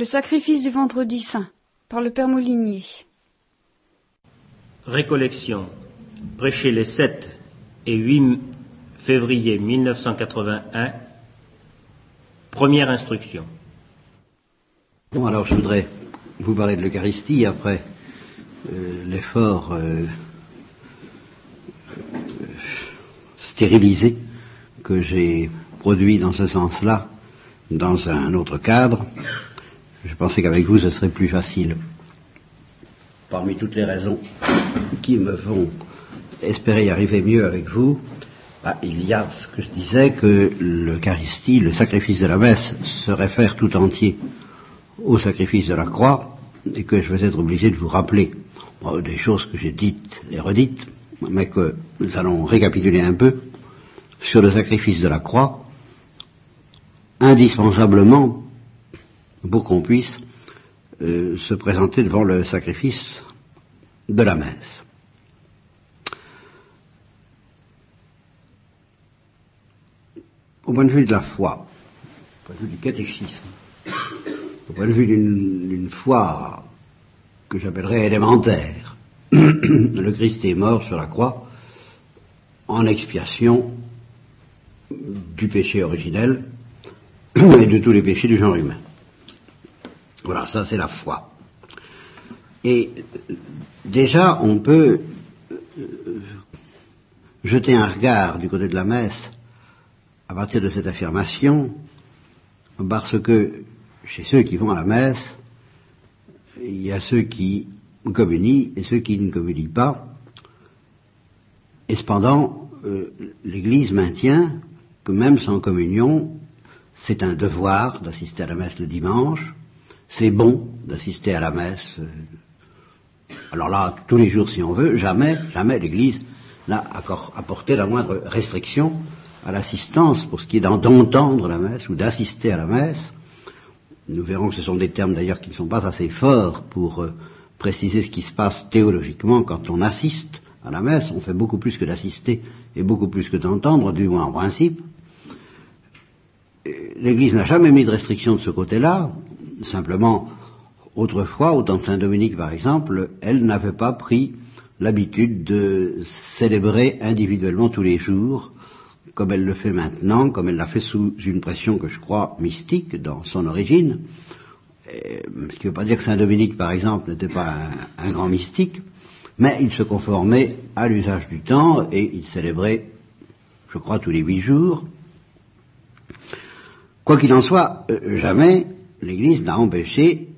Le sacrifice du vendredi saint par le Père Molinier. Récollection. Prêché les 7 et 8 février 1981. Première instruction. Bon, alors je voudrais vous parler de l'Eucharistie après euh, l'effort euh, stérilisé que j'ai produit dans ce sens-là dans un autre cadre. Je pensais qu'avec vous ce serait plus facile. Parmi toutes les raisons qui me font espérer y arriver mieux avec vous, bah, il y a ce que je disais que l'Eucharistie, le sacrifice de la messe, se réfère tout entier au sacrifice de la croix et que je vais être obligé de vous rappeler des choses que j'ai dites et redites, mais que nous allons récapituler un peu sur le sacrifice de la croix, indispensablement pour qu'on puisse euh, se présenter devant le sacrifice de la messe. Au point de vue de la foi, au point de vue du catéchisme, au point de vue d'une foi que j'appellerais élémentaire, le Christ est mort sur la croix en expiation du péché originel et de tous les péchés du genre humain. Voilà, ça c'est la foi. Et déjà, on peut euh, jeter un regard du côté de la messe à partir de cette affirmation, parce que chez ceux qui vont à la messe, il y a ceux qui communient et ceux qui ne communient pas. Et cependant, euh, l'Église maintient que même sans communion, c'est un devoir d'assister à la messe le dimanche, c'est bon d'assister à la messe. Alors là, tous les jours si on veut, jamais, jamais l'Église n'a apporté la moindre restriction à l'assistance pour ce qui est d'entendre la messe ou d'assister à la messe. Nous verrons que ce sont des termes d'ailleurs qui ne sont pas assez forts pour euh, préciser ce qui se passe théologiquement quand on assiste à la messe. On fait beaucoup plus que d'assister et beaucoup plus que d'entendre, du moins en principe. L'Église n'a jamais mis de restriction de ce côté-là. Simplement, autrefois, au temps de Saint-Dominique par exemple, elle n'avait pas pris l'habitude de célébrer individuellement tous les jours comme elle le fait maintenant, comme elle l'a fait sous une pression que je crois mystique dans son origine, ce qui ne veut pas dire que Saint Dominique, par exemple, n'était pas un, grand mystique, mais il se conformait à l'usage du temps et il célébrait, je crois, tous les huit jours. Quoi qu'il en soit, euh, jamais l'Église n'a empêché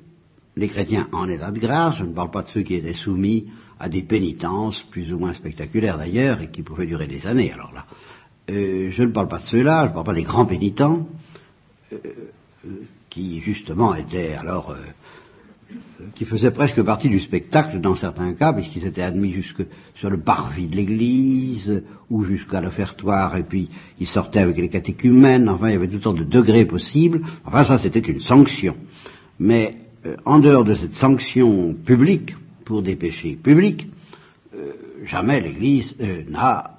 les chrétiens en état de grâce, je ne parle pas de ceux qui étaient soumis à des pénitences plus ou moins spectaculaires d'ailleurs et qui pouvaient durer des années. Alors là, euh, je ne parle pas de ceux-là, je ne parle pas des grands pénitents, euh, euh, qui justement étaient alors, qui faisaient presque partie du spectacle dans certains cas, puisqu'ils étaient admis jusque sur le parvis de l'église, ou jusqu'à l'offertoire, et puis ils sortaient avec les catéchumènes, enfin il y avait toutes sortes de degrés possibles, enfin ça c'était une sanction. Mais en dehors de cette sanction publique, pour des péchés publics, jamais l'Église n'a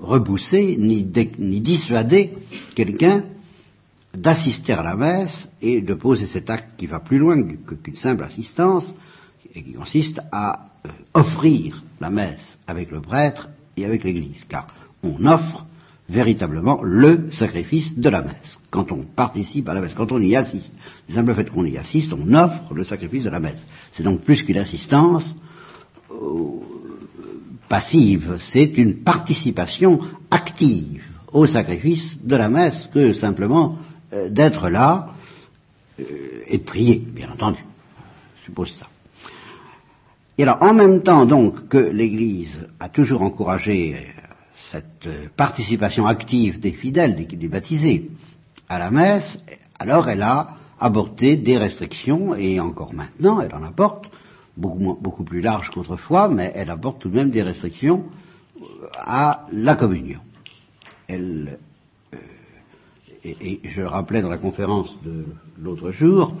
repousser ni, dissuader quelqu'un d'assister à la messe et de poser cet acte qui va plus loin qu'une simple assistance et qui consiste à euh, offrir la messe avec le prêtre et avec l'Église, car on offre véritablement le sacrifice de la messe. Quand on participe à la messe, quand on y assiste, du simple fait qu'on y assiste, on offre le sacrifice de la messe. C'est donc plus qu'une assistance, passive, c'est une participation active au sacrifice de la messe que simplement euh, d'être là euh, et de prier, bien entendu. Je suppose ça. Et alors, en même temps donc que l'Église a toujours encouragé euh, cette participation active des fidèles, des, baptisés, à la messe, alors elle a aborté des restrictions, et encore maintenant, elle en apporte, beaucoup, plus large qu'autrefois, mais elle apporte tout de même des restrictions euh, à la communion. Elle, euh, et, je rappelais dans la conférence de l'autre jour,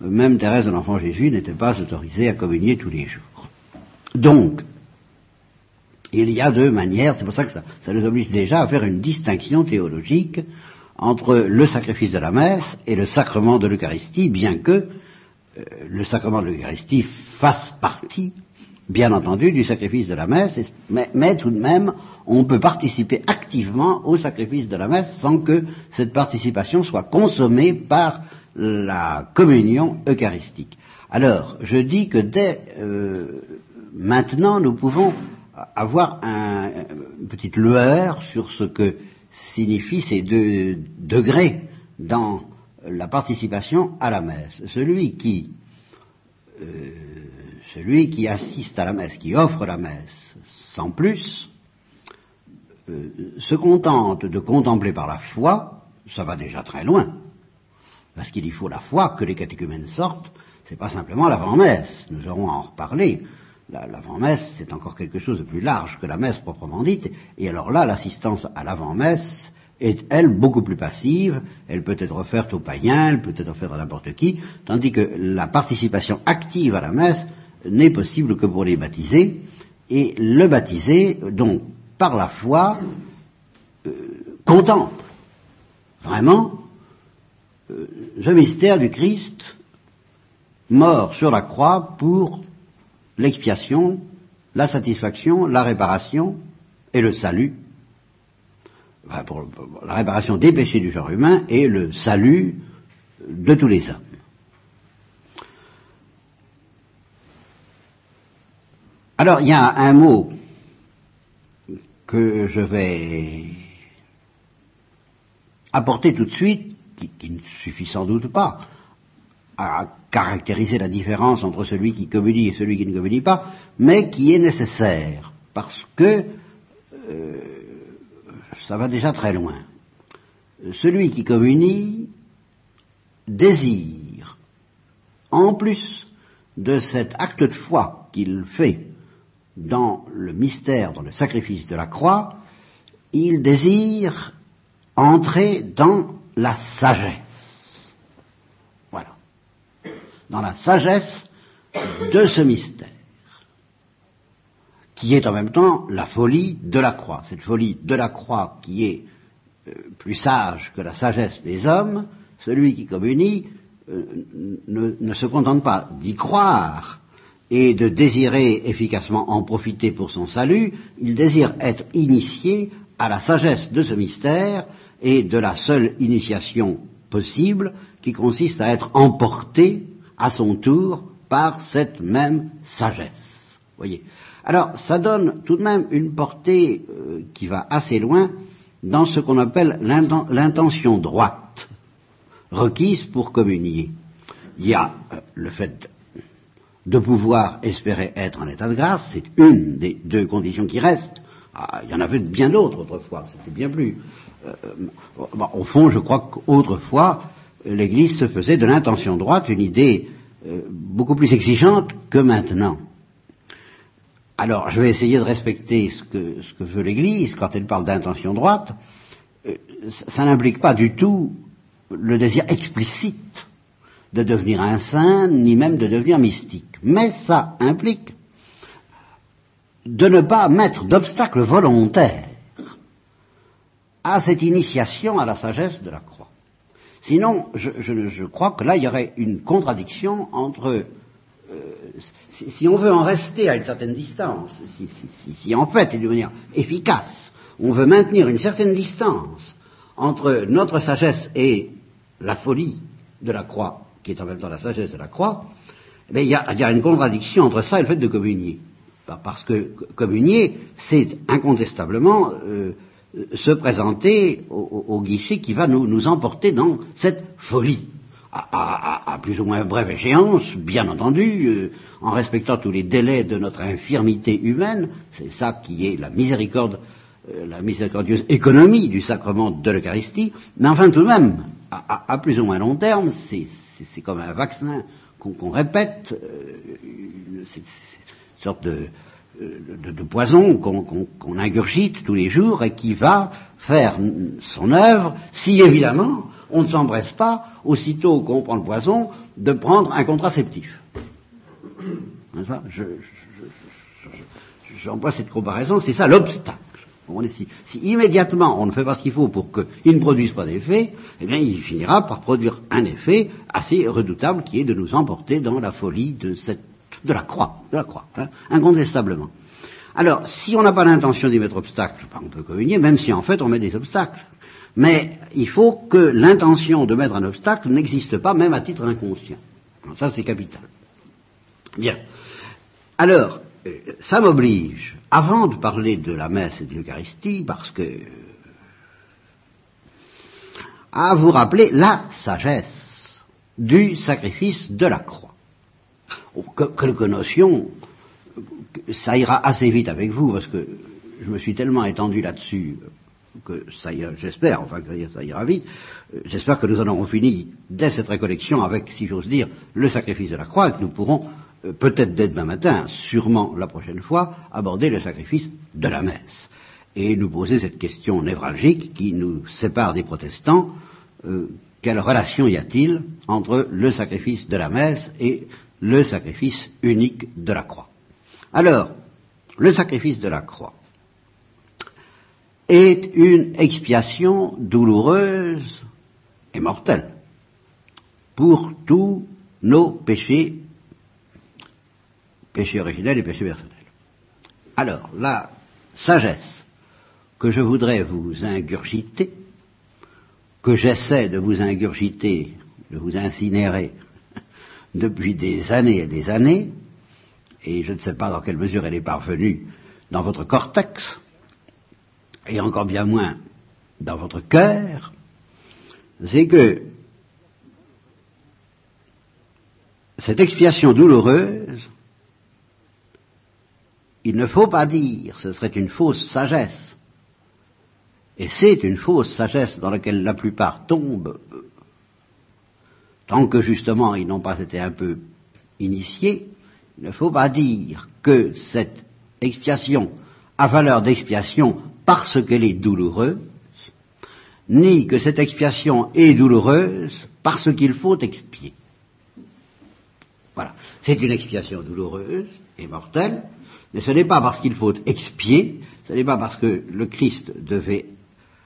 même Thérèse de l'Enfant Jésus n'était pas autorisée à communier tous les jours. Donc, il y a deux manières, c'est pour ça que ça, ça, nous oblige déjà à faire une distinction théologique entre le sacrifice de la messe et le sacrement de l'Eucharistie, bien que euh, le sacrement de l'Eucharistie fasse partie, bien entendu, du sacrifice de la messe, mais, tout de même, on peut participer activement au sacrifice de la messe sans que cette participation soit consommée par la communion eucharistique. Alors, je dis que dès euh, maintenant, nous pouvons avoir un, une petite lueur sur ce que signifient ces deux degrés dans la participation à la messe. Celui qui, euh, celui qui assiste à la messe, qui offre la messe. Sans plus, euh, se contente de contempler par la foi, ça va déjà très loin, parce qu'il y faut la foi que les catéchumènes sortent, c'est pas simplement l'avant-messe, nous aurons à en reparler. L'avant-messe, c'est encore quelque chose de plus large que la messe proprement dite, et alors là, l'assistance à l'avant-messe est, elle, beaucoup plus passive, elle peut être offerte aux païens, elle peut être offerte à n'importe qui, tandis que la participation active à la messe n'est possible que pour les baptisés, et le baptisé, donc, par la foi, euh, contemple vraiment euh, ce mystère du Christ mort sur la croix pour l'expiation, la satisfaction, la réparation et le salut, enfin pour, la réparation des péchés du genre humain et le salut de tous les hommes. Alors il y a un mot que je vais apporter tout de suite, qui, ne suffit sans doute pas, à caractériser la différence entre celui qui communie et celui qui ne communie pas, mais qui est nécessaire, parce que euh, ça va déjà très loin. Celui qui communie désire, en plus de cet acte de foi qu'il fait dans le mystère, dans le sacrifice de la croix, il désire entrer dans la sagesse dans la sagesse de ce mystère, qui est en même temps la folie de la croix. Cette folie de la croix qui est euh, plus sage que la sagesse des hommes, celui qui communie euh, ne, se contente pas d'y croire et de désirer efficacement en profiter pour son salut, il désire être initié à la sagesse de ce mystère et de la seule initiation possible qui consiste à être emporté à son tour par cette même sagesse. Voyez. Alors, ça donne tout de même une portée euh, qui va assez loin dans ce qu'on appelle l'intention droite requise pour communier. Il y a euh, le fait de pouvoir espérer être en état de grâce, c'est une des deux conditions qui restent. Ah, il y en avait bien d'autres autrefois, c'était bien plus. Euh, bon, au fond, je crois qu'autrefois, l'Église se faisait de l'intention droite une idée euh, beaucoup plus exigeante que maintenant. Alors, je vais essayer de respecter ce que, ce veut l'Église quand elle parle d'intention droite. Euh, ça n'implique pas du tout le désir explicite de devenir un saint, ni même de devenir mystique. Mais ça implique de ne pas mettre d'obstacle volontaire à cette initiation à la sagesse de la croix. Sinon, je, crois que là, il y aurait une contradiction entre... Euh, si, on veut en rester à une certaine distance, si, en fait, et de manière efficace, on veut maintenir une certaine distance entre notre sagesse et la folie de la croix, qui est en même temps la sagesse de la croix, eh il y, a une contradiction entre ça et le fait de communier. Parce que communier, c'est incontestablement euh, se présenter au, guichet qui va nous, emporter dans cette folie. À, à, à, plus ou moins brève échéance, bien entendu, euh, en respectant tous les délais de notre infirmité humaine, c'est ça qui est la miséricorde, euh, la miséricordieuse économie du sacrement de l'Eucharistie, mais enfin tout de même, à, plus ou moins long terme, c'est comme un vaccin qu'on qu répète, euh, c'est une sorte de, de poison qu'on qu ingurgite tous les jours et qui va faire son œuvre si évidemment on ne s'empresse pas, aussitôt qu'on prend le poison, de prendre un contraceptif. J'emploie cette comparaison, c'est ça l'obstacle. Si, immédiatement on ne fait pas ce qu'il faut pour qu'il ne produise pas d'effet, eh bien il finira par produire un effet assez redoutable qui est de nous emporter dans la folie de, cette, de la croix, de la croix, hein, incontestablement. Alors, si on n'a pas l'intention d'y mettre obstacle, ben, on peut communier, même si en fait on met des obstacles. Mais il faut que l'intention de mettre un obstacle n'existe pas, même à titre inconscient. Ça, c'est capital. Bien. Alors, ça m'oblige, avant de parler de la messe et de l'Eucharistie, parce que à vous rappeler la sagesse du sacrifice de la croix. Oh, quelques notions, ça ira assez vite avec vous, parce que je me suis tellement étendu là-dessus que ça ira, j'espère, enfin que ça ira vite, j'espère que nous en aurons fini dès cette récollection avec, si j'ose dire, le sacrifice de la croix et que nous pourrons peut-être dès demain matin, sûrement la prochaine fois, aborder le sacrifice de la messe et nous poser cette question névralgique qui nous sépare des protestants. Euh, quelle relation y a-t-il entre le sacrifice de la messe et le sacrifice unique de la croix? Alors, le sacrifice de la croix est une expiation douloureuse et mortelle pour tous nos péchés péché originel et péché personnel. Alors, la sagesse que je voudrais vous ingurgiter, que j'essaie de vous ingurgiter, de vous incinérer depuis des années et des années, et je ne sais pas dans quelle mesure elle est parvenue dans votre cortex, et encore bien moins dans votre cœur, c'est que cette expiation douloureuse il ne faut pas dire, ce serait une fausse sagesse. Et c'est une fausse sagesse dans laquelle la plupart tombent, tant que justement ils n'ont pas été un peu initiés, il ne faut pas dire que cette expiation a valeur d'expiation parce qu'elle est douloureuse, ni que cette expiation est douloureuse parce qu'il faut expier. Voilà. C'est une expiation douloureuse et mortelle, mais ce n'est pas parce qu'il faut expier, ce n'est pas parce que le Christ devait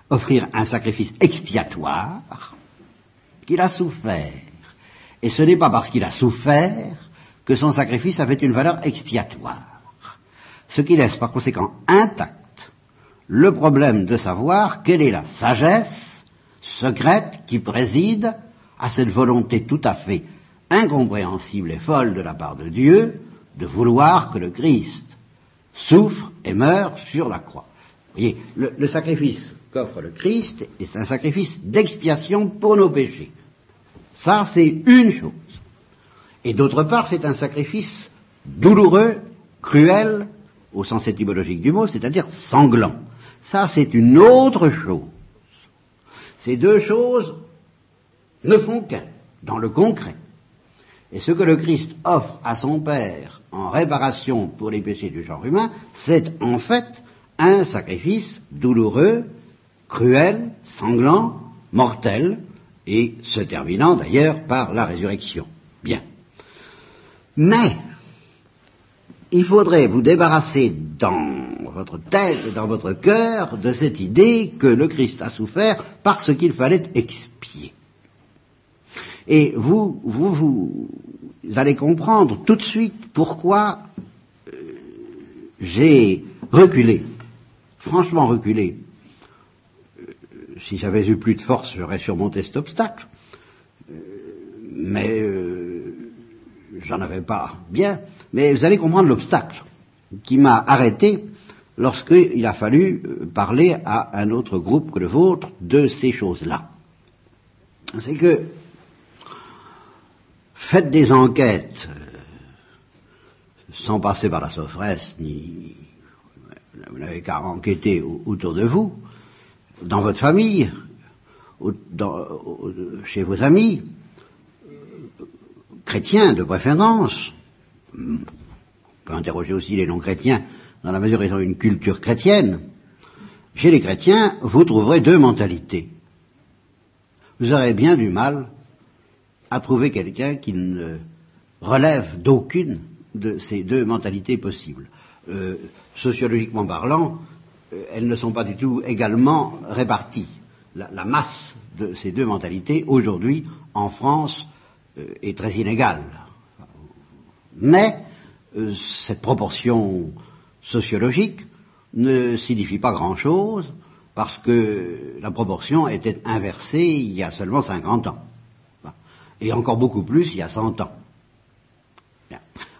offrir un sacrifice expiatoire qu'il a souffert. Et ce n'est pas parce qu'il a souffert que son sacrifice avait une valeur expiatoire. Ce qui laisse par conséquent intact le problème de savoir quelle est la sagesse secrète qui préside à cette volonté tout à fait incompréhensible et folle de la part de Dieu de vouloir que le Christ souffre et meurt sur la croix. Voyez, le, sacrifice qu'offre le Christ est un sacrifice d'expiation pour nos péchés. Ça, c'est une chose. Et d'autre part, c'est un sacrifice douloureux, cruel, au sens étymologique du mot, c'est-à-dire sanglant. Ça, c'est une autre chose. Ces deux choses ne font qu'un, dans le concret. Et ce que le Christ offre à son Père en réparation pour les péchés du genre humain, c'est en fait un sacrifice douloureux, cruel, sanglant, mortel, et se terminant d'ailleurs par la résurrection. Bien. Mais, il faudrait vous débarrasser dans votre tête et dans votre cœur de cette idée que le Christ a souffert parce qu'il fallait expier. Et vous, vous, allez comprendre tout de suite pourquoi euh, j'ai reculé, franchement reculé. Euh, si j'avais eu plus de force, j'aurais surmonté cet obstacle. Euh, mais j'en avais pas bien. Mais vous allez comprendre l'obstacle qui m'a arrêté lorsqu'il a fallu parler à un autre groupe que le vôtre de ces choses-là. C'est que faites des enquêtes euh, sans passer par la sophresse, ni vous n'avez qu'à enquêter autour de vous, dans votre famille, chez vos amis, chrétiens de préférence. On peut interroger aussi les non-chrétiens dans la mesure où ils ont une culture chrétienne. Chez les chrétiens, vous trouverez deux mentalités. Vous aurez bien du mal à trouver quelqu'un qui ne relève d'aucune de ces deux mentalités possibles. Euh, sociologiquement parlant, euh, elles ne sont pas du tout également réparties. La, masse de ces deux mentalités, aujourd'hui, en France, euh, est très inégale. Mais cette proportion sociologique ne signifie pas grand-chose parce que la proportion était inversée il y a seulement 50 ans. Et encore beaucoup plus il y a 100 ans.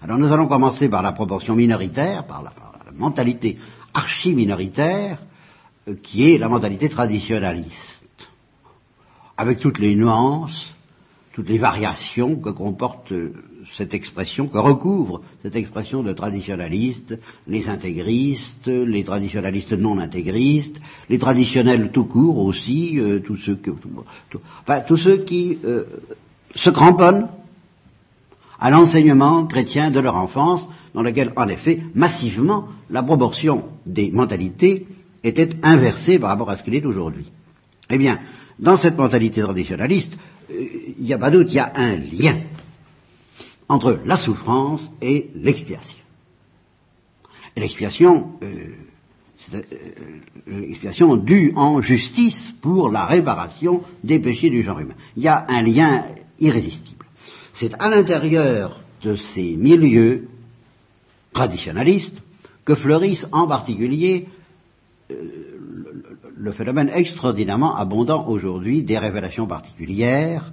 Alors nous allons commencer par la proportion minoritaire, par la, mentalité archi-minoritaire, euh, qui est la mentalité traditionnaliste, avec toutes les nuances, toutes les variations que comporte euh, cette expression, que recouvre cette expression de traditionnaliste, les intégristes, les traditionnalistes non intégristes, les traditionnels tout court aussi, euh, tous ceux, enfin, tous ceux qui se cramponnent à l'enseignement chrétien de leur enfance, dans lequel, en effet, massivement, la proportion des mentalités était inversée par rapport à ce qu'il est aujourd'hui. Eh bien, dans cette mentalité traditionnaliste, euh, il n'y a pas doute, il y a un lien entre la souffrance et l'expiation. Et l'expiation, euh, euh, l'expiation due en justice pour la réparation des péchés du genre humain. Il y a un lien irrésistible. C'est à l'intérieur de ces milieux traditionnalistes que fleurissent en particulier euh, le, phénomène extraordinairement abondant aujourd'hui des révélations particulières,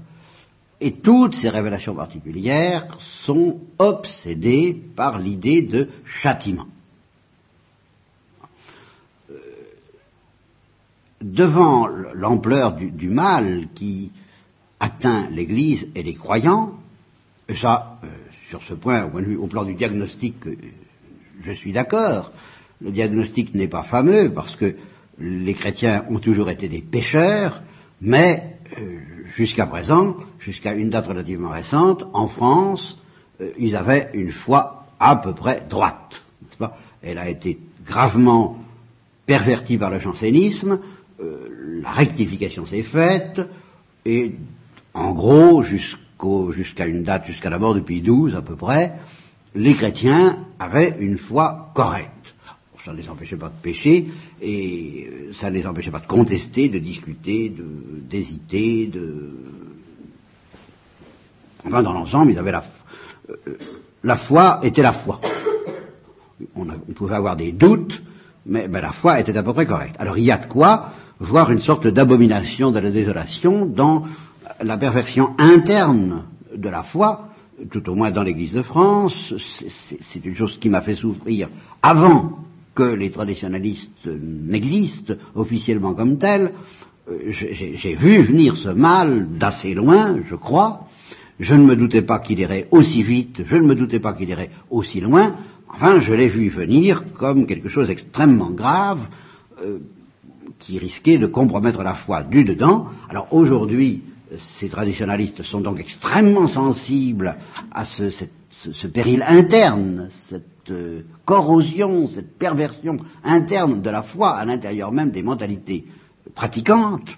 et toutes ces révélations particulières sont obsédées par l'idée de châtiment. Euh, devant l'ampleur du, mal qui atteint l'Église et les croyants, et ça, euh, sur ce point, au, plan du diagnostic, euh, je suis d'accord. Le diagnostic n'est pas fameux parce que les chrétiens ont toujours été des pécheurs, mais euh, jusqu'à présent, jusqu'à une date relativement récente, en France, ils avaient une foi à peu près droite. Elle a été gravement pervertie par le jansénisme, la rectification s'est faite, et en gros, jusqu'à une date, jusqu'à la mort de Pie à peu près, les chrétiens avaient une foi correcte. Ça ne les empêchait pas de pécher et euh, ça ne les empêchait pas de contester, de discuter, d'hésiter, de, Enfin, dans l'ensemble, ils avaient la, euh, la foi était la foi. On, pouvait avoir des doutes, mais ben, la foi était à peu près correcte. Alors il y a de quoi voir une sorte d'abomination de la désolation dans la perversion interne de la foi, tout au moins dans l'Église de France, c'est une chose qui m'a fait souffrir avant que les traditionalistes n'existent officiellement comme tels. Euh, j'ai vu venir ce mal d'assez loin, je crois. Je ne me doutais pas qu'il irait aussi vite, je ne me doutais pas qu'il irait aussi loin. Enfin, je l'ai vu venir comme quelque chose d'extrêmement grave euh, qui risquait de compromettre la foi du dedans. Alors aujourd'hui, ces traditionalistes sont donc extrêmement sensibles à ce, péril interne, cette euh, corrosion, cette perversion interne de la foi à l'intérieur même des mentalités pratiquantes.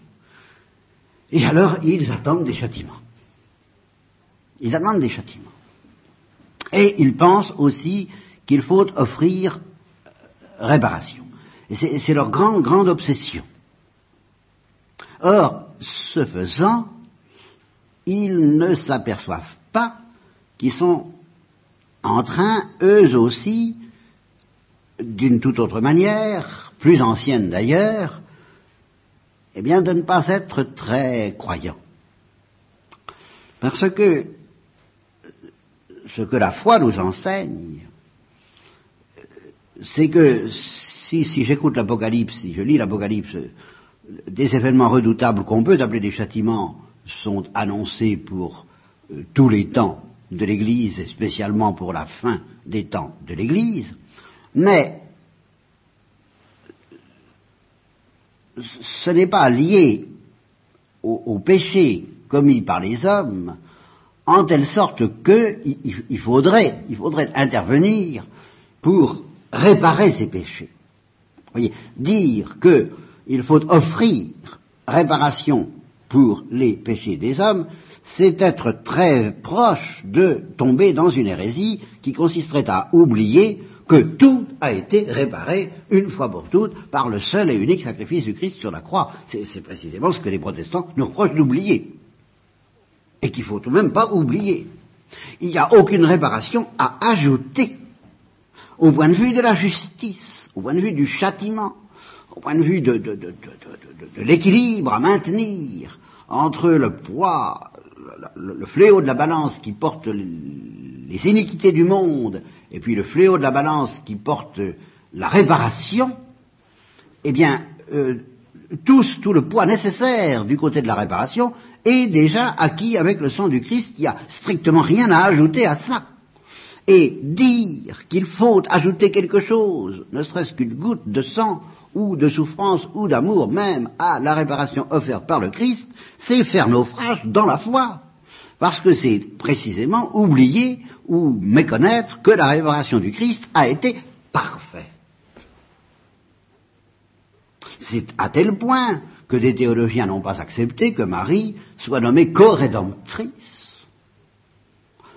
Et alors, ils attendent des châtiments. Ils attendent des châtiments. Et ils pensent aussi qu'il faut offrir euh, réparation. C'est leur grande, grande obsession. Or, ce faisant, ils ne s'aperçoivent pas qu'ils sont en train, eux aussi, d'une toute autre manière, plus ancienne d'ailleurs, eh bien de ne pas être très croyants. Parce que ce que la foi nous enseigne, c'est que si, si j'écoute l'Apocalypse, si je lis l'Apocalypse, des événements redoutables qu'on peut appeler des châtiments sont annoncés pour euh, tous les temps de l'Église et spécialement pour la fin des temps de l'Église, mais ce n'est pas lié au, péché commis par les hommes en telle sorte qu'il faudrait, il faudrait intervenir pour réparer ces péchés. Vous voyez, dire qu'il faut offrir réparation pour les péchés des hommes, c'est être très proche de tomber dans une hérésie qui consisterait à oublier que tout a été réparé une fois pour toutes par le seul et unique sacrifice du Christ sur la croix. C'est précisément ce que les protestants nous reprochent d'oublier. Et qu'il faut tout de même pas oublier. Il n'y a aucune réparation à ajouter au point de vue de la justice, au point de vue du châtiment, au point de vue de, de l'équilibre à maintenir entre le poids, le, fléau de la balance qui porte les iniquités du monde, et puis le fléau de la balance qui porte la réparation, eh bien, euh, tout le poids nécessaire du côté de la réparation est déjà acquis avec le sang du Christ, il n'y a strictement rien à ajouter à ça. Et dire qu'il faut ajouter quelque chose, ne serait-ce qu'une goutte de sang, ou de souffrance, ou d'amour même, à la réparation offerte par le Christ, c'est faire naufrage dans la foi. Parce que c'est précisément oublier ou méconnaître que la réparation du Christ a été parfaite. C'est à tel point que des théologiens n'ont pas accepté que Marie soit nommée co-rédemptrice.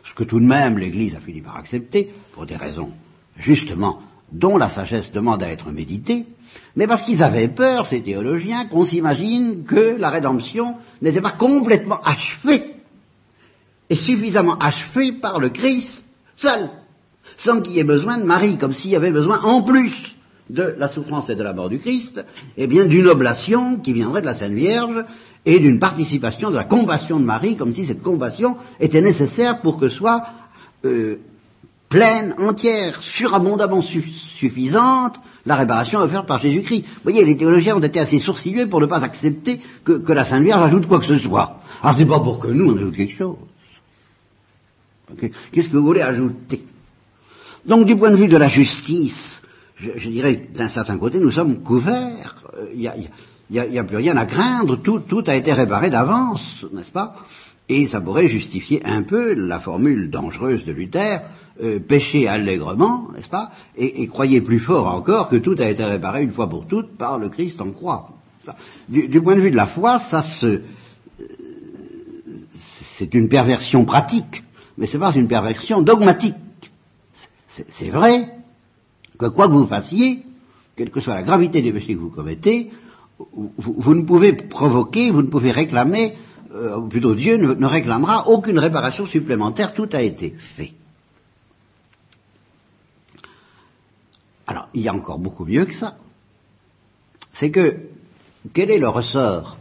Ce que tout de même l'Église a fini par accepter, pour des raisons justement dont la sagesse demande à être méditée, mais parce qu'ils avaient peur, ces théologiens, qu'on s'imagine que la rédemption n'était pas complètement achevée, et suffisamment achevée par le Christ seul, sans qu'il y ait besoin de Marie, comme s'il y avait besoin en plus de la souffrance et de la mort du Christ, eh bien d'une oblation qui viendrait de la Sainte Vierge et d'une participation de la compassion de Marie, comme si cette compassion était nécessaire pour que soit euh, pleine, entière, surabondamment suffisante, la réparation offerte par Jésus-Christ. Vous voyez, les théologiens ont été assez sourcilleux pour ne pas accepter que, la Sainte Vierge ajoute quoi que ce soit. Alors c'est pas pour que nous on ajoute quelque chose. Qu'est-ce que vous voulez ajouter? Donc du point de vue de la justice, je, dirais d'un certain côté, nous sommes couverts. Il n'y a, plus rien à craindre, tout a été réparé d'avance, n'est-ce pas? Et ça pourrait justifier un peu la formule dangereuse de Luther, euh, péchez allègrement, n'est-ce pas et, croyez plus fort encore que tout a été réparé une fois pour toutes par le Christ en croix. Du, point de vue de la foi, ça se, euh, c'est une perversion pratique, mais ce n'est pas une perversion dogmatique. C'est vrai que quoi que vous fassiez, quelle que soit la gravité des péchés que vous commettez, vous, ne pouvez provoquer, vous ne pouvez réclamer, euh, plutôt Dieu ne réclamera aucune réparation supplémentaire, tout a été fait. Il y a encore beaucoup mieux que ça. C'est que, quel est le ressort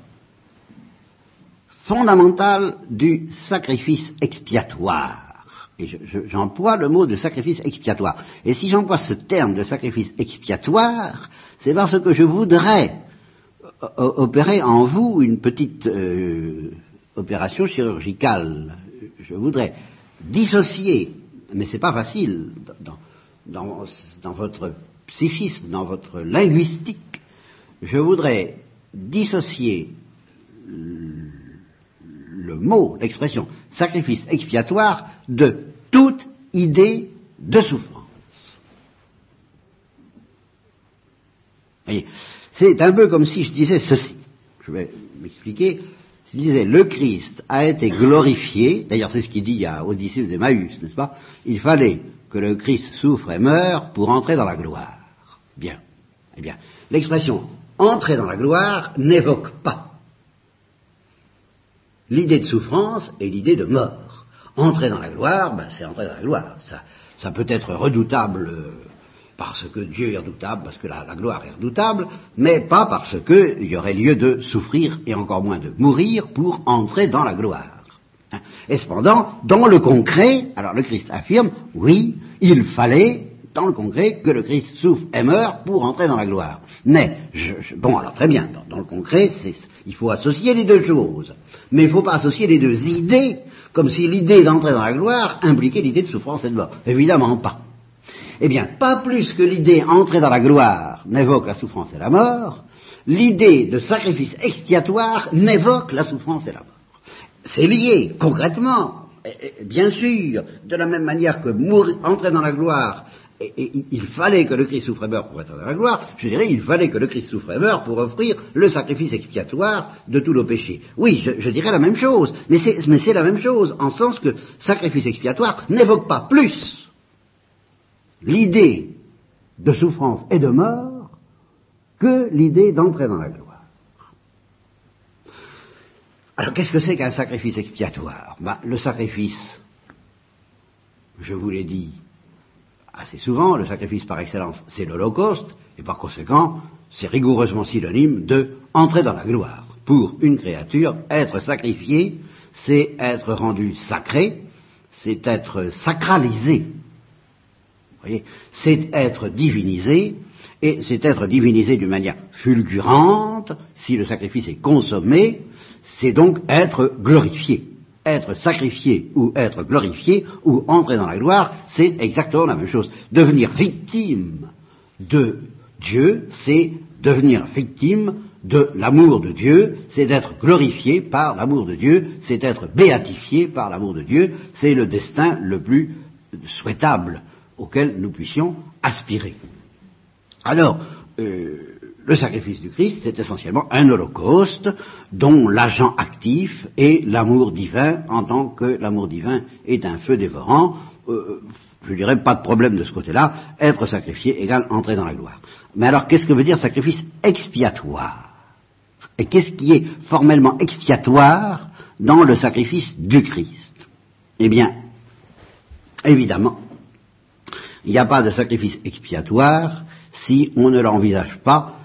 fondamental du sacrifice expiatoire? Et j'emploie le mot de sacrifice expiatoire. Et si j'emploie ce terme de sacrifice expiatoire, c'est parce que je voudrais opérer en vous une petite euh, opération chirurgicale. Je voudrais dissocier, mais c'est pas facile dans, dans, votre psychisme, dans votre linguistique, je voudrais dissocier le mot, l'expression sacrifice expiatoire de toute idée de souffrance. C'est un peu comme si je disais ceci. Je vais m'expliquer. Je disais, le Christ a été glorifié, d'ailleurs c'est ce qu'il dit à Odysseus d'Emmaüs, n'est-ce pas? Il fallait que le Christ souffre et meurt pour entrer dans la gloire. Bien. Eh bien, l'expression entrer dans la gloire n'évoque pas l'idée de souffrance et l'idée de mort. Entrer dans la gloire, ben, c'est entrer dans la gloire. Ça, ça peut être redoutable parce que Dieu est redoutable, parce que la, la gloire est redoutable, mais pas parce qu'il y aurait lieu de souffrir et encore moins de mourir pour entrer dans la gloire. Et cependant, dans le concret, alors le Christ affirme, oui, il fallait, dans le concret, que le Christ souffre et meure pour entrer dans la gloire. Mais, bon, alors très bien, dans, le concret, il faut associer les deux choses. Mais il ne faut pas associer les deux idées, comme si l'idée d'entrer dans la gloire impliquait l'idée de souffrance et de mort. Évidemment pas. Eh bien, pas plus que l'idée entrer dans la gloire n'évoque la souffrance et la mort, l'idée de sacrifice expiatoire n'évoque la souffrance et la mort. C'est lié, concrètement, bien sûr, de la même manière que entrer dans la gloire, et, il fallait que le Christ souffre et meure pour dans la gloire, je dirais, il fallait que le Christ souffre et meure pour offrir le sacrifice expiatoire de tous nos péchés. Oui, je, dirais la même chose, mais c'est la même chose, en sens que sacrifice expiatoire n'évoque pas plus l'idée de souffrance et de mort que l'idée d'entrer dans la gloire. Alors qu'est-ce que c'est qu'un sacrifice expiatoire? Ben, Le sacrifice, je vous l'ai dit assez souvent, le sacrifice par excellence, c'est l'Holocauste, et par conséquent, c'est rigoureusement synonyme de entrer dans la gloire. Pour une créature, être sacrifié, c'est être rendu sacré, c'est être sacralisé. c'est être divinisé, et c'est être divinisé d'une manière fulgurante, si le sacrifice est consommé, c'est donc être glorifié. Être sacrifié ou être glorifié ou entrer dans la gloire, c'est exactement la même chose. Devenir victime de Dieu, c'est devenir victime de l'amour de Dieu, c'est d'être glorifié par l'amour de Dieu, c'est d'être béatifié par l'amour de Dieu, c'est le destin le plus souhaitable auquel nous puissions aspirer. Alors, euh, le sacrifice du Christ, c'est essentiellement un holocauste dont l'agent actif est l'amour divin, en tant que l'amour divin est un feu dévorant. Euh, je dirais pas de problème de ce côté-là, être sacrifié égale entrer dans la gloire. Mais alors, qu'est-ce que veut dire sacrifice expiatoire? Et qu'est-ce qui est formellement expiatoire dans le sacrifice du Christ? Eh bien, évidemment, il n'y a pas de sacrifice expiatoire si on ne l'envisage pas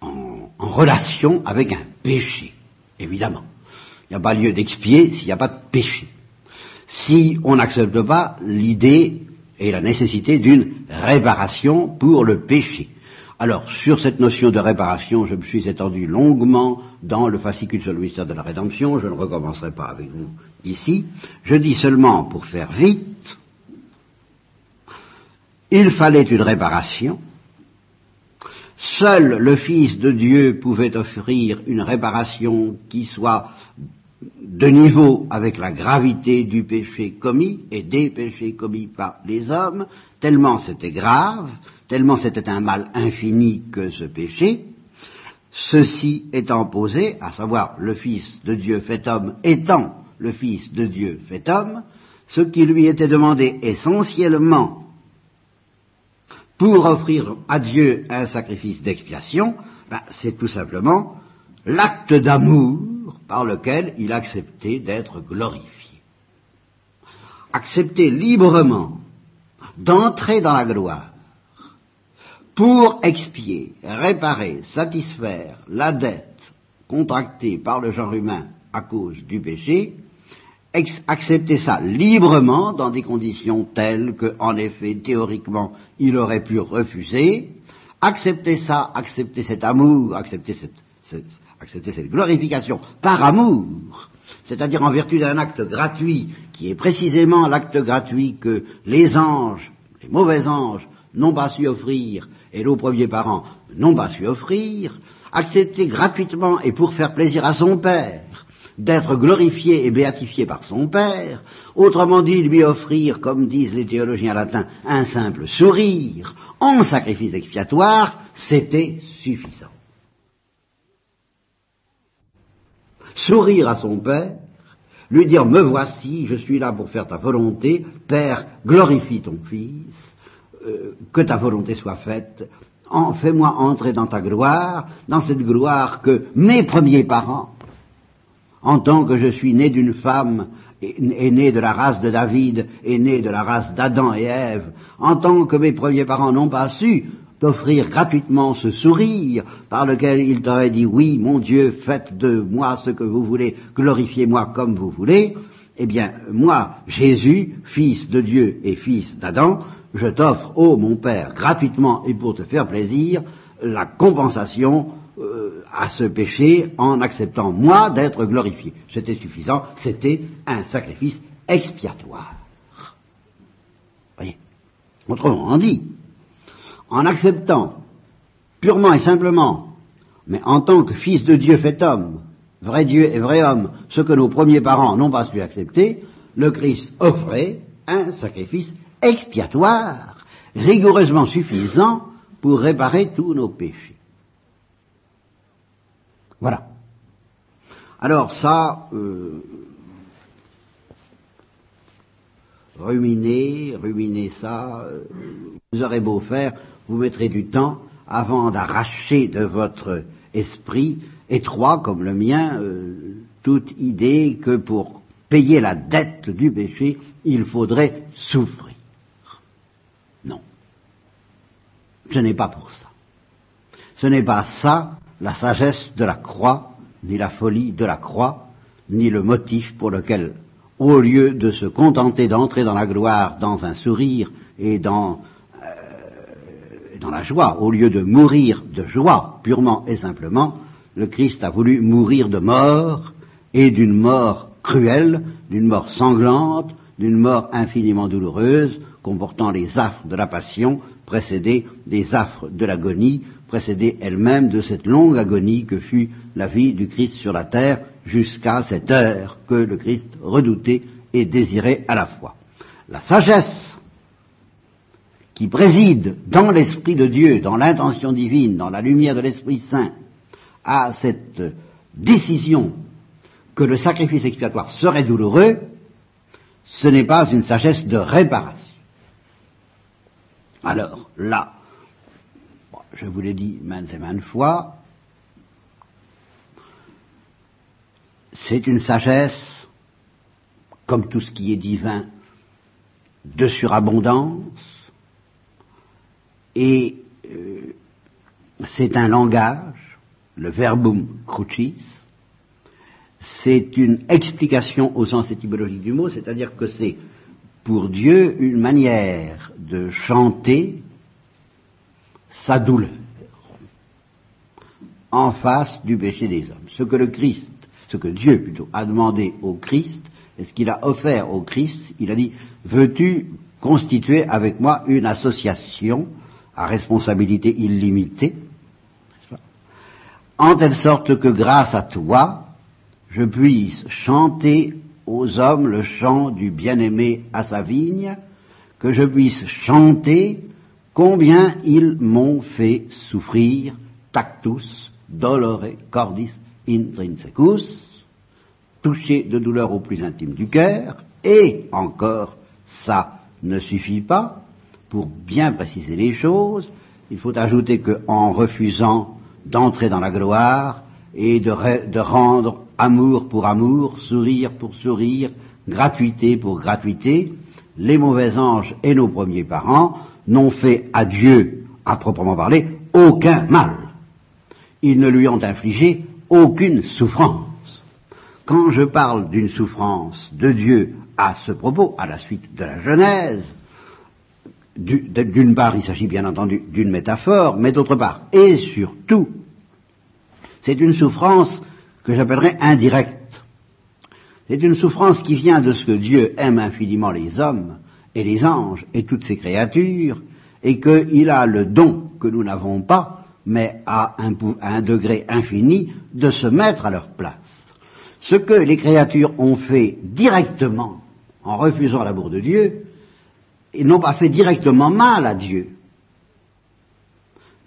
en relation avec un péché, évidemment. Il n'y a pas lieu d'expier s'il n'y a pas de péché. Si on n'accepte pas l'idée et la nécessité d'une réparation pour le péché. Alors, sur cette notion de réparation, je me suis étendu longuement dans le fascicule sur le mystère de la rédemption, je ne recommencerai pas avec vous ici. Je dis seulement, pour faire vite, il fallait une réparation, Seul le Fils de Dieu pouvait offrir une réparation qui soit de niveau avec la gravité du péché commis et des péchés commis par les hommes, tellement c'était grave, tellement c'était un mal infini que ce péché, ceci étant posé, à savoir le Fils de Dieu fait homme étant le Fils de Dieu fait homme, ce qui lui était demandé essentiellement pour offrir à Dieu un sacrifice d'expiation, ben, c'est tout simplement l'acte d'amour par lequel il acceptait d'être glorifié. Accepter librement d'entrer dans la gloire pour expier, réparer, satisfaire la dette contractée par le genre humain à cause du péché, accepter ça librement dans des conditions telles que, en effet, théoriquement, il aurait pu refuser, accepter ça, accepter cet amour, accepter cette, glorification par amour, c'est-à-dire en vertu d'un acte gratuit, qui est précisément l'acte gratuit que les anges, les mauvais anges, n'ont pas su offrir, et nos premiers parents n'ont pas su offrir, accepter gratuitement et pour faire plaisir à son Père, d'être glorifié et béatifié par son Père, autrement dit lui offrir, comme disent les théologiens latins, un simple sourire en sacrifice expiatoire, c'était suffisant. Sourire à son Père, lui dire me voici, je suis là pour faire ta volonté, Père, glorifie ton Fils, euh, que ta volonté soit faite, fais-moi entrer dans ta gloire, dans cette gloire que mes premiers parents en tant que je suis né d'une femme, et né de la race de David, et né de la race d'Adam et Ève, en tant que mes premiers parents n'ont pas su t'offrir gratuitement ce sourire par lequel ils t'auraient dit oui, mon Dieu, faites de moi ce que vous voulez, glorifiez-moi comme vous voulez, eh bien, moi, Jésus, fils de Dieu et fils d'Adam, je t'offre, ô mon Père, gratuitement et pour te faire plaisir, la compensation euh, à ce péché en acceptant moi d'être glorifié. C'était suffisant, c'était un sacrifice expiatoire. Voyez. Autrement dit, en acceptant purement et simplement, mais en tant que fils de Dieu fait homme, vrai Dieu et vrai homme, ce que nos premiers parents n'ont pas su accepter, le Christ offrait un sacrifice expiatoire, rigoureusement suffisant pour réparer tous nos péchés. Voilà. Alors ça, euh, ruminez, ruminez ça, euh, vous aurez beau faire, vous mettrez du temps avant d'arracher de votre esprit étroit comme le mien euh, toute idée que pour payer la dette du péché, il faudrait souffrir. Non. Ce n'est pas pour ça. Ce n'est pas ça la sagesse de la croix, ni la folie de la croix, ni le motif pour lequel, au lieu de se contenter d'entrer dans la gloire, dans un sourire et dans, euh, dans la joie, au lieu de mourir de joie purement et simplement, le Christ a voulu mourir de mort et d'une mort cruelle, d'une mort sanglante, d'une mort infiniment douloureuse, comportant les affres de la passion, précédée des affres de l'agonie, précédée elle-même de cette longue agonie que fut la vie du Christ sur la terre jusqu'à cette heure que le Christ redoutait et désirait à la fois. La sagesse qui préside dans l'Esprit de Dieu, dans l'intention divine, dans la lumière de l'Esprit Saint, à cette décision que le sacrifice expiatoire serait douloureux, ce n'est pas une sagesse de réparation. Alors là, je vous l'ai dit maintes et maintes fois, c'est une sagesse, comme tout ce qui est divin, de surabondance, et euh, c'est un langage, le verbum crucis, c'est une explication au sens étymologique du mot, c'est-à-dire que c'est pour Dieu une manière de chanter sa douleur en face du péché des hommes. Ce que le Christ, ce que Dieu plutôt a demandé au Christ, et ce qu'il a offert au Christ, il a dit, veux-tu constituer avec moi une association à responsabilité illimitée, en telle sorte que grâce à toi, je puisse chanter aux hommes le chant du bien-aimé à sa vigne, que je puisse chanter combien ils m'ont fait souffrir, tactus, dolore, cordis, intrinsecus, touché de douleur au plus intime du cœur, et encore, ça ne suffit pas, pour bien préciser les choses, il faut ajouter qu'en refusant d'entrer dans la gloire et de, de rendre amour pour amour, sourire pour sourire, gratuité pour gratuité, les mauvais anges et nos premiers parents n'ont fait à Dieu, à proprement parler, aucun mal. Ils ne lui ont infligé aucune souffrance. Quand je parle d'une souffrance de Dieu à ce propos, à la suite de la Genèse, d'une part, il s'agit bien entendu d'une métaphore, mais d'autre part, et surtout, c'est une souffrance que j'appellerais indirecte. C'est une souffrance qui vient de ce que Dieu aime infiniment les hommes et les anges et toutes ces créatures, et qu'il a le don que nous n'avons pas, mais à un, degré infini, de se mettre à leur place. Ce que les créatures ont fait directement en refusant l'amour de Dieu, ils n'ont pas fait directement mal à Dieu,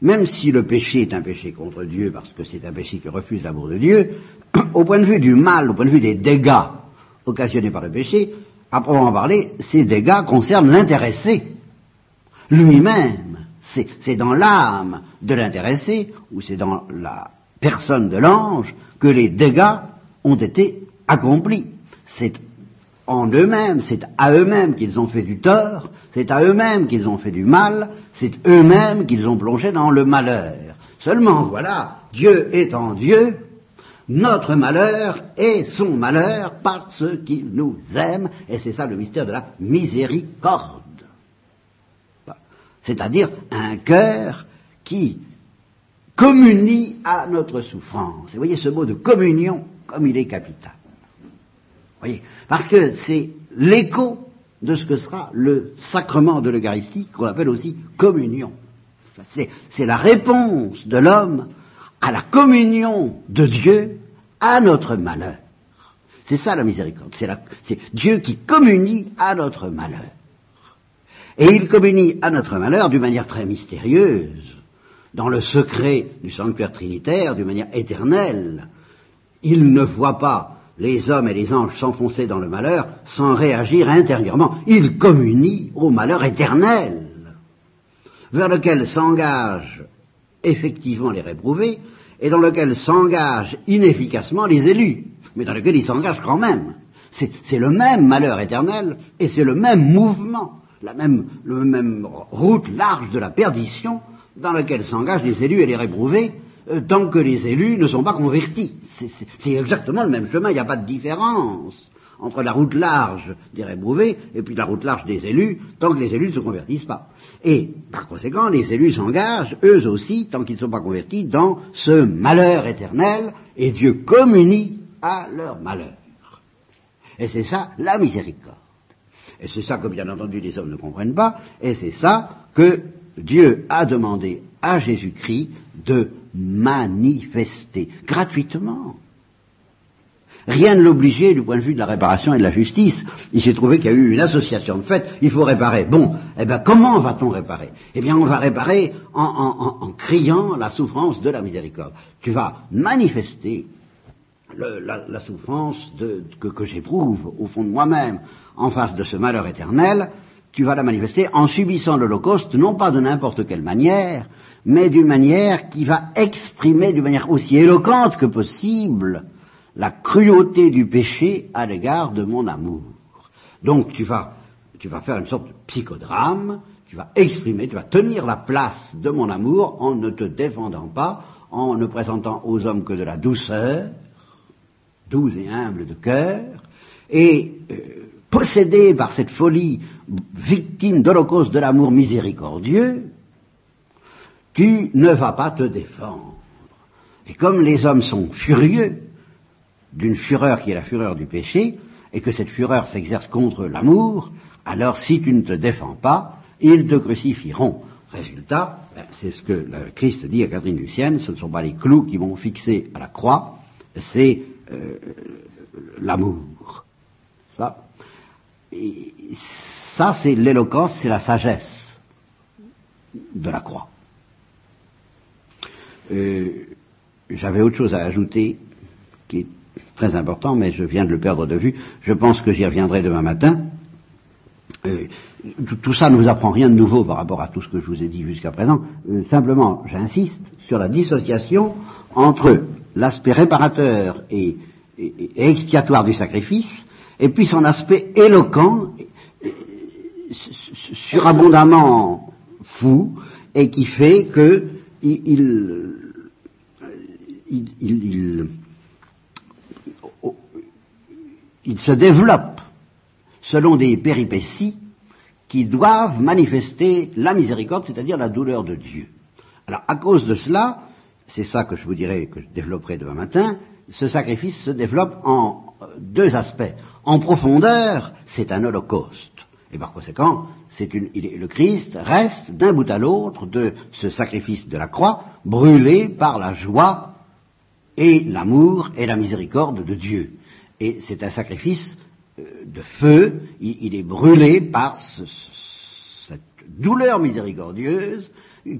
même si le péché est un péché contre Dieu, parce que c'est un péché qui refuse l'amour de Dieu, au point de vue du mal, au point de vue des dégâts occasionnés par le péché, à proprement parler, ces dégâts concernent l'intéressé lui-même. C'est dans l'âme de l'intéressé, ou c'est dans la personne de l'ange, que les dégâts ont été accomplis. C'est en eux-mêmes, c'est à eux-mêmes qu'ils ont fait du tort, c'est à eux-mêmes qu'ils ont fait du mal, c'est eux-mêmes qu'ils ont plongé dans le malheur. Seulement, voilà, Dieu étant Dieu, notre malheur est son malheur parce qu'il nous aime, et c'est ça le mystère de la miséricorde. C'est-à-dire un cœur qui communie à notre souffrance. Et voyez ce mot de communion, comme il est capital voyez Parce que c'est l'écho de ce que sera le sacrement de l'Eucharistie, qu'on appelle aussi communion. C'est la réponse de l'homme à la communion de Dieu à notre malheur. C'est ça la miséricorde. C'est Dieu qui communie à notre malheur. Et il communie à notre malheur d'une manière très mystérieuse, dans le secret du sanctuaire trinitaire, d'une manière éternelle. Il ne voit pas les hommes et les anges s'enfoncer dans le malheur sans réagir intérieurement. Ils communient au malheur éternel, vers lequel s'engagent effectivement les réprouvés et dans lequel s'engagent inefficacement les élus, mais dans lequel ils s'engagent quand même. C'est le même malheur éternel et c'est le même mouvement, la même, route large de la perdition dans lequel s'engagent les élus et les réprouvés euh, tant que les élus ne sont pas convertis. C'est exactement le même chemin, il n'y a pas de différence entre la route large des réprouvés et puis la route large des élus, tant que les élus ne se convertissent pas. Et par conséquent, les élus s'engagent, eux aussi, tant qu'ils ne sont pas convertis, dans ce malheur éternel, et Dieu communie à leur malheur. Et c'est ça la miséricorde. Et c'est ça que bien entendu les hommes ne comprennent pas, et c'est ça que Dieu a demandé à Jésus-Christ de manifester gratuitement. Rien ne l'obligeait du point de vue de la réparation et de la justice. Il s'est trouvé qu'il y a eu une association de fait, il faut réparer. Bon, eh bien comment va-t-on réparer? Eh bien on va réparer en, criant la souffrance de la miséricorde. Tu vas manifester la, souffrance que, que j'éprouve au fond de moi-même en face de ce malheur éternel, tu vas la manifester en subissant l'Holocauste, non pas de n'importe quelle manière, mais d'une manière qui va exprimer d'une manière aussi éloquente que possible la cruauté du péché à l'égard de mon amour. Donc tu vas, tu vas faire une sorte de psychodrame, tu vas exprimer, tu vas tenir la place de mon amour en ne te défendant pas, en ne présentant aux hommes que de la douceur, douce et humble de cœur, et euh, possédé par cette folie, victime d'holocauste de l'amour miséricordieux, tu ne vas pas te défendre. Et comme les hommes sont furieux d'une fureur qui est la fureur du péché, et que cette fureur s'exerce contre l'amour, alors si tu ne te défends pas, ils te crucifieront. Résultat, ben, c'est ce que le Christ dit à Catherine Lucienne, ce ne sont pas les clous qui vont fixer à la croix, c'est euh, l'amour. Ça, c'est l'éloquence, c'est la sagesse de la croix. Euh, j'avais autre chose à ajouter qui est très important, mais je viens de le perdre de vue. Je pense que j'y reviendrai demain matin. Euh, tout, ça ne vous apprend rien de nouveau par rapport à tout ce que je vous ai dit jusqu'à présent. Euh, simplement, j'insiste sur la dissociation entre l'aspect réparateur et, expiatoire du sacrifice, et puis son aspect éloquent, surabondamment fou, et qui fait que il, il, se développe selon des péripéties qui doivent manifester la miséricorde, c'est-à-dire la douleur de Dieu. Alors, à cause de cela, c'est ça que je vous dirai, que je développerai demain matin, ce sacrifice se développe en deux aspects. En profondeur, c'est un holocauste. Et par conséquent, le Christ reste d'un bout à l'autre de ce sacrifice de la croix, brûlé par la joie et l'amour et la miséricorde de Dieu. Et c'est un sacrifice euh, de feu, il, est brûlé par cette douleur miséricordieuse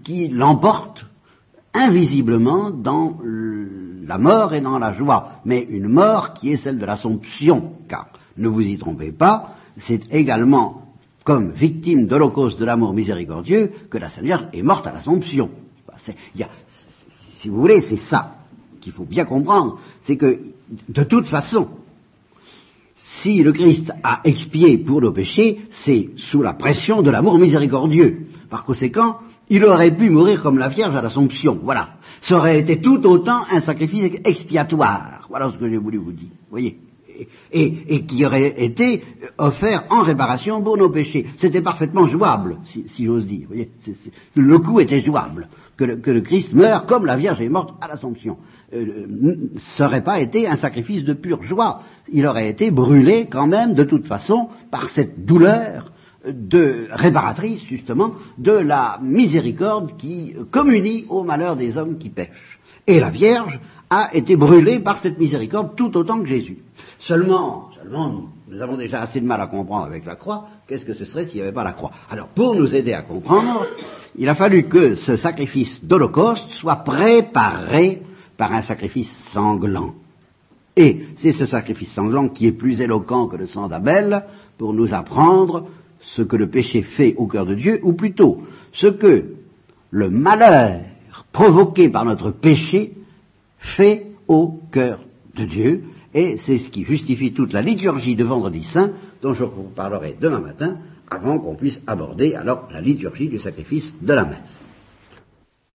qui l'emporte invisiblement dans la mort et dans la joie, mais une mort qui est celle de l'Assomption, car ne vous y trompez pas, c'est également comme victime de l'holocauste de l'amour miséricordieux que la Vierge est morte à l'Assomption. Si vous voulez, c'est ça qu'il faut bien comprendre, c'est que, de toute façon, si le Christ a expié pour nos péchés, c'est sous la pression de l'amour miséricordieux. Par conséquent, il aurait pu mourir comme la Vierge à l'Assomption. Voilà. Ça aurait été tout autant un sacrifice expiatoire. Voilà ce que j'ai voulu vous dire. Voyez? Et, qui aurait été offert en réparation pour nos péchés. C'était parfaitement jouable, si, j'ose dire. voyez le coup était jouable. Que le, Christ meure comme la Vierge est morte à l'Assomption. Euh, ça n'aurait pas été un sacrifice de pure joie. Il aurait été brûlé quand même, de toute façon, par cette douleur de réparatrice, justement, de la miséricorde qui communie au malheur des hommes qui pêchent. Et la Vierge a été brûlée par cette miséricorde tout autant que Jésus. Seulement, seulement, nous, avons déjà assez de mal à comprendre avec la croix, qu'est-ce que ce serait s'il n'y avait pas la croix? Alors, pour nous aider à comprendre, il a fallu que ce sacrifice d'Holocauste soit préparé par un sacrifice sanglant. Et c'est ce sacrifice sanglant qui est plus éloquent que le sang d'Abel pour nous apprendre ce que le péché fait au cœur de Dieu, ou plutôt ce que le malheur provoqué par notre péché fait au cœur de Dieu, et c'est ce qui justifie toute la liturgie de vendredi saint dont je vous parlerai demain matin avant qu'on puisse aborder alors la liturgie du sacrifice de la messe.